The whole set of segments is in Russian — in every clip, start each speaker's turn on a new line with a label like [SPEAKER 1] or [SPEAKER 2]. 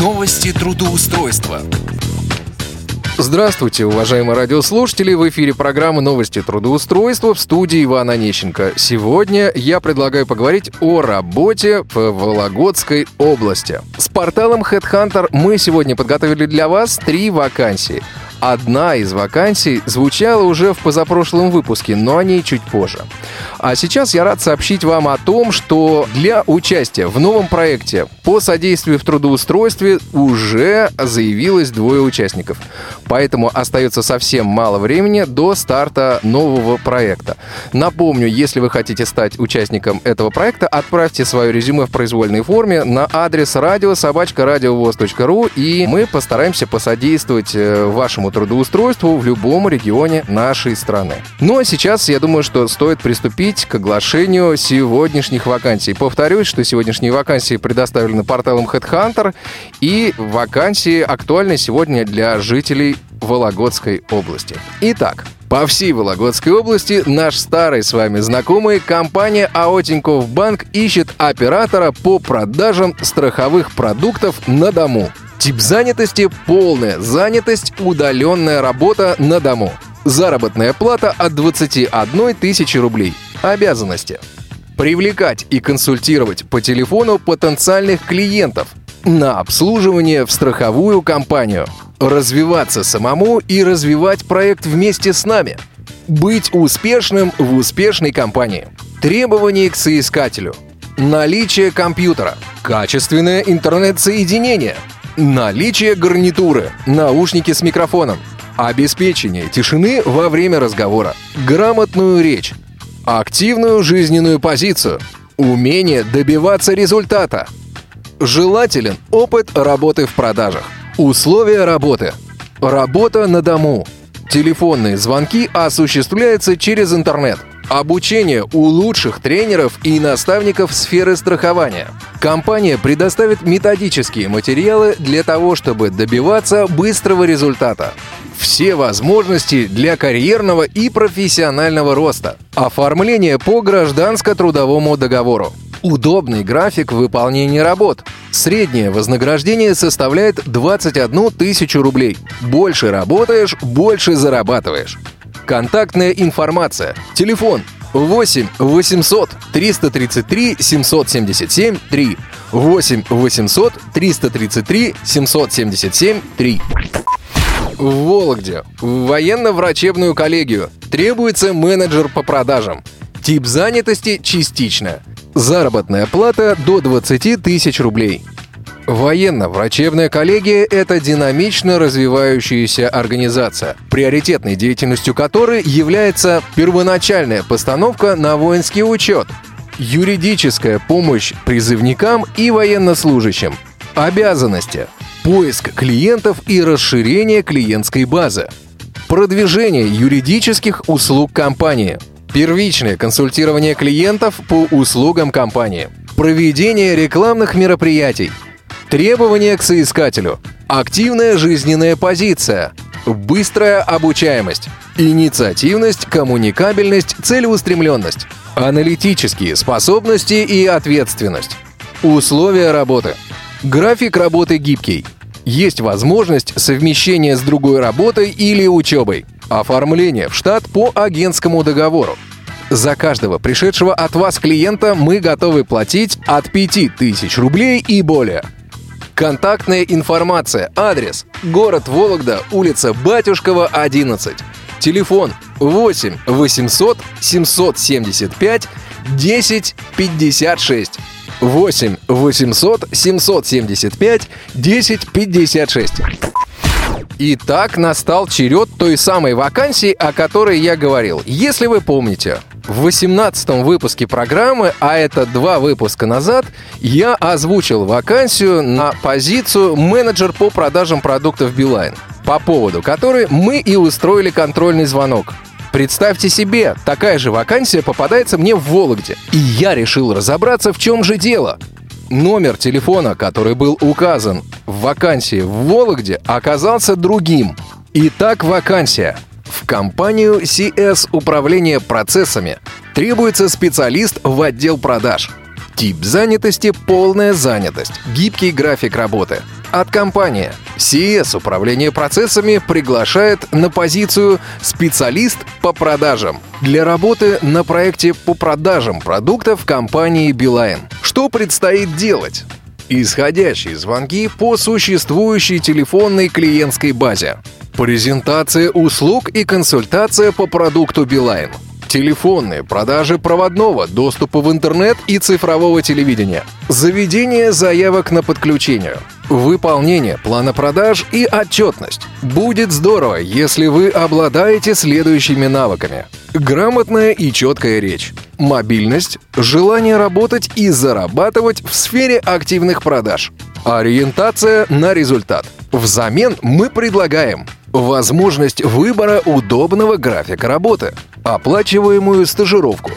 [SPEAKER 1] Новости трудоустройства.
[SPEAKER 2] Здравствуйте, уважаемые радиослушатели! В эфире программы «Новости трудоустройства» в студии Ивана Онищенко. Сегодня я предлагаю поговорить о работе в Вологодской области. С порталом Headhunter мы сегодня подготовили для вас три вакансии – одна из вакансий звучала уже в позапрошлом выпуске, но о ней чуть позже. А сейчас я рад сообщить вам о том, что для участия в новом проекте по содействию в трудоустройстве уже заявилось двое участников. Поэтому остается совсем мало времени до старта нового проекта. Напомню, если вы хотите стать участником этого проекта, отправьте свое резюме в произвольной форме на адрес радиособачка.радиовоз.ру и мы постараемся посодействовать э, вашему трудоустройству в любом регионе нашей страны. Ну а сейчас, я думаю, что стоит приступить к оглашению сегодняшних вакансий. Повторюсь, что сегодняшние вакансии предоставлены порталом Headhunter, и вакансии актуальны сегодня для жителей Вологодской области. Итак, по всей Вологодской области наш старый с вами знакомый компания АО Тинькофф Банк ищет оператора по продажам страховых продуктов на дому. Тип занятости – полная занятость, удаленная работа на дому. Заработная плата от 21 тысячи рублей. Обязанности. Привлекать и консультировать по телефону потенциальных клиентов на обслуживание в страховую компанию. Развиваться самому и развивать проект вместе с нами. Быть успешным в успешной компании. Требования к соискателю. Наличие компьютера. Качественное интернет-соединение – Наличие гарнитуры, наушники с микрофоном, обеспечение тишины во время разговора, грамотную речь, активную жизненную позицию, умение добиваться результата. Желателен опыт работы в продажах. Условия работы. Работа на дому. Телефонные звонки осуществляются через интернет – Обучение у лучших тренеров и наставников сферы страхования. Компания предоставит методические материалы для того, чтобы добиваться быстрого результата. Все возможности для карьерного и профессионального роста. Оформление по гражданско-трудовому договору. Удобный график выполнения работ. Среднее вознаграждение составляет 21 тысячу рублей. Больше работаешь, больше зарабатываешь. Контактная информация. Телефон 8 800 333 777 3. 8 800 333 777 3. В Вологде. В военно-врачебную коллегию. Требуется менеджер по продажам. Тип занятости частичная. Заработная плата до 20 тысяч рублей. Военно-врачебная коллегия – это динамично развивающаяся организация, приоритетной деятельностью которой является первоначальная постановка на воинский учет, юридическая помощь призывникам и военнослужащим, обязанности, поиск клиентов и расширение клиентской базы, продвижение юридических услуг компании, первичное консультирование клиентов по услугам компании, проведение рекламных мероприятий – Требования к соискателю. Активная жизненная позиция. Быстрая обучаемость. Инициативность, коммуникабельность, целеустремленность. Аналитические способности и ответственность. Условия работы. График работы гибкий. Есть возможность совмещения с другой работой или учебой. Оформление в штат по агентскому договору. За каждого пришедшего от вас клиента мы готовы платить от 5000 рублей и более. Контактная информация. Адрес. Город Вологда, улица Батюшкова, 11. Телефон 8 800 775 10 56. 8 800 775 10 56. Итак, настал черед той самой вакансии, о которой я говорил. Если вы помните, в 18 выпуске программы, а это два выпуска назад, я озвучил вакансию на позицию менеджер по продажам продуктов Билайн, по поводу которой мы и устроили контрольный звонок. Представьте себе, такая же вакансия попадается мне в Вологде. И я решил разобраться, в чем же дело. Номер телефона, который был указан в вакансии в Вологде, оказался другим. Итак, вакансия. Компанию CS Управление процессами требуется специалист в отдел продаж. Тип занятости – полная занятость, гибкий график работы. от компании. CS Управление процессами приглашает на позицию специалист по продажам для работы на проекте по продажам продуктов компании Билайн. Что предстоит делать? Исходящие звонки по существующей телефонной клиентской базе. Презентация услуг и консультация по продукту Билайн. Телефонные продажи проводного, доступа в интернет и цифрового телевидения. Заведение заявок на подключение. Выполнение плана продаж и отчетность. Будет здорово, если вы обладаете следующими навыками. Грамотная и четкая речь. Мобильность, желание работать и зарабатывать в сфере активных продаж. Ориентация на результат. Взамен мы предлагаем возможность выбора удобного графика работы, оплачиваемую стажировку,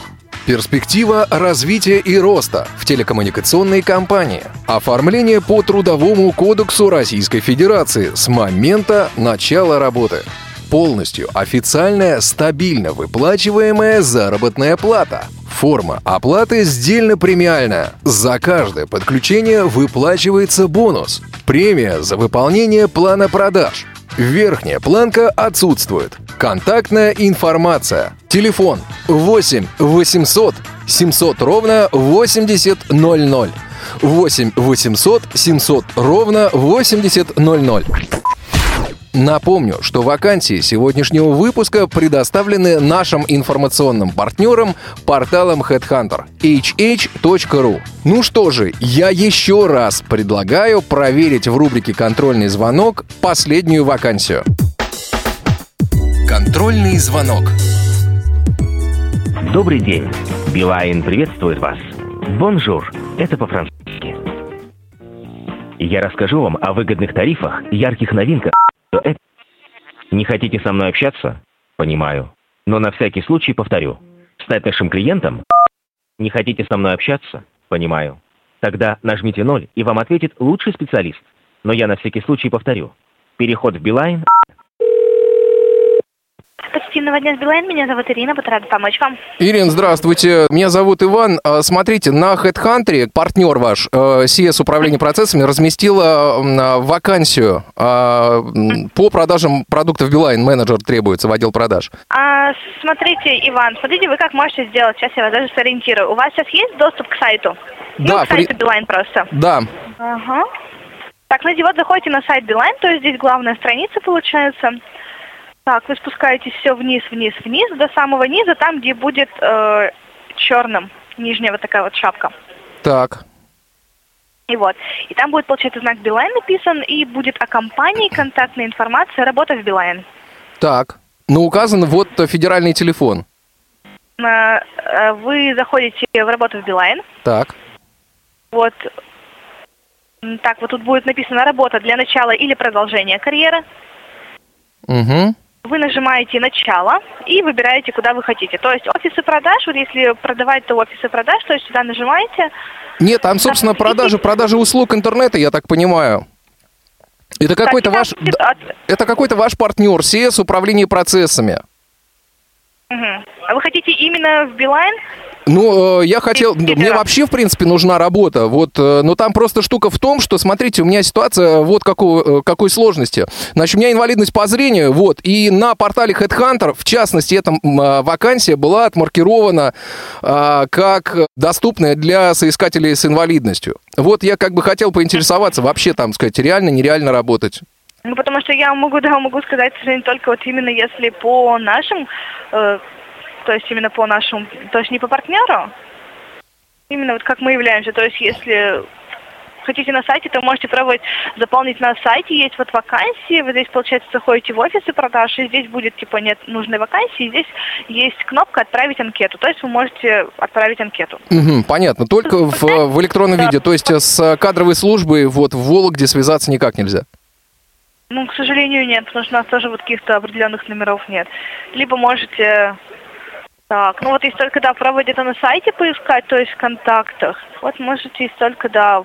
[SPEAKER 2] перспектива развития и роста в телекоммуникационной компании, оформление по Трудовому кодексу Российской Федерации с момента начала работы, полностью официальная стабильно выплачиваемая заработная плата, Форма оплаты сдельно-премиальная. За каждое подключение выплачивается бонус. Премия за выполнение плана продаж. Верхняя планка отсутствует. Контактная информация. Телефон 8 800 700 ровно 8000. 8 800 700 ровно 8000. Напомню, что вакансии сегодняшнего выпуска предоставлены нашим информационным партнерам порталом Headhunter hh.ru. Ну что же, я еще раз предлагаю проверить в рубрике «Контрольный звонок» последнюю вакансию.
[SPEAKER 1] Контрольный звонок.
[SPEAKER 3] Добрый день. Билайн приветствует вас. Bonjour. Это по-французски. Я расскажу вам о выгодных тарифах, ярких новинках. Не хотите со мной общаться? Понимаю. Но на всякий случай повторю. Стать нашим клиентом? Не хотите со мной общаться? Понимаю. Тогда нажмите ноль, и вам ответит лучший специалист. Но я на всякий случай повторю. Переход в Билайн
[SPEAKER 4] Позитивного дня с Билайн. Меня зовут Ирина. Буду рада помочь вам.
[SPEAKER 2] Ирина, здравствуйте. Меня зовут Иван. А, Смотрите, на HeadHunter партнер ваш, э, CS Управление процессами, разместила а, вакансию а, по продажам продуктов Билайн. Менеджер требуется в отдел продаж.
[SPEAKER 4] А, смотрите, Иван, смотрите, вы как можете сделать. Сейчас я вас даже сориентирую. У вас сейчас есть доступ к сайту?
[SPEAKER 2] Да,
[SPEAKER 4] ну, к сайту
[SPEAKER 2] при-
[SPEAKER 4] Билайн просто.
[SPEAKER 2] Да,
[SPEAKER 4] Ага. Так, ну вот заходите на сайт Билайн, то есть здесь главная страница получается. Так, вы спускаетесь все вниз, вниз, вниз, до самого низа, там, где будет э, черным нижняя вот такая вот шапка.
[SPEAKER 2] так.
[SPEAKER 4] И вот. И там будет, получается, знак Билайн написан, и будет о компании, контактная информация, работа в Билайн.
[SPEAKER 2] Так. Ну, указан вот федеральный телефон.
[SPEAKER 4] Э, э, Вы заходите в работу в Билайн.
[SPEAKER 2] Так.
[SPEAKER 4] Вот. Так, вот тут будет написано работа для начала или продолжения карьеры.
[SPEAKER 2] Угу.
[SPEAKER 4] Вы нажимаете начало и выбираете, куда вы хотите. То есть офисы продаж, вот если продавать, то офисы продаж, то есть сюда нажимаете.
[SPEAKER 2] Нет, там, собственно, продажи, продажи услуг интернета, я так понимаю. Это какой-то ваш...
[SPEAKER 4] от-
[SPEAKER 2] Это какой-то ваш партнер, CS Управление процессами.
[SPEAKER 4] Мгм. А вы хотите именно в Билайн?
[SPEAKER 2] Ну, э, я хотел... Мне вообще, в принципе, нужна работа. Вот, э, но там просто штука в том, что, смотрите, у меня ситуация вот какого, э, какой сложности. Значит, у меня инвалидность по зрению, вот, и на портале Headhunter, в частности, эта вакансия была отмаркирована э, как доступная для соискателей с инвалидностью. Вот я как бы хотел поинтересоваться, вообще там, сказать, реально, нереально работать.
[SPEAKER 4] Ну, потому что я могу, да, могу сказать, к сожалению, только вот именно если по нашим, э, то есть именно по нашему, то есть не по партнеру, именно вот как мы являемся, то есть если хотите на сайте, то можете пробовать заполнить на сайте, есть вот вакансии, вы здесь, получается, заходите в офисы продаж, и здесь будет, типа, нет нужной вакансии, и здесь есть кнопка «Отправить анкету», то есть вы можете отправить анкету.
[SPEAKER 2] Мгм, понятно, только в, в электронном виде, то есть с кадровой службой вот в Вологде связаться никак нельзя.
[SPEAKER 4] Ну, к сожалению, нет, потому что у нас тоже вот каких-то определенных номеров нет. Либо можете... Так, ну вот если только, да, это на сайте поискать, то есть в контактах, вот можете если только, да,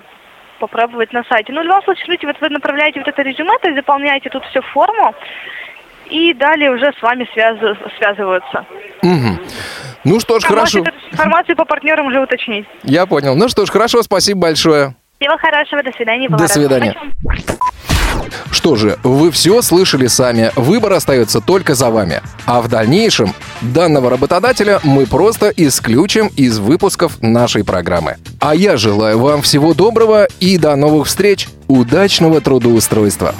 [SPEAKER 4] попробовать на сайте. Ну, в любом случае, смотрите, вот вы направляете вот это резюме, то есть заполняете тут всю форму, и далее уже с вами связ- связываются.
[SPEAKER 2] Мгм. Ну что ж,
[SPEAKER 4] А
[SPEAKER 2] хорошо.
[SPEAKER 4] можете информацию по партнерам уже уточнить.
[SPEAKER 2] Я понял. Ну что ж, хорошо, спасибо большое.
[SPEAKER 4] Всего хорошего, до свидания.
[SPEAKER 2] До свидания. Что же, вы все слышали сами, выбор остается только за вами. А в дальнейшем данного работодателя мы просто исключим из выпусков нашей программы. А я желаю вам всего доброго и до новых встреч. Удачного трудоустройства!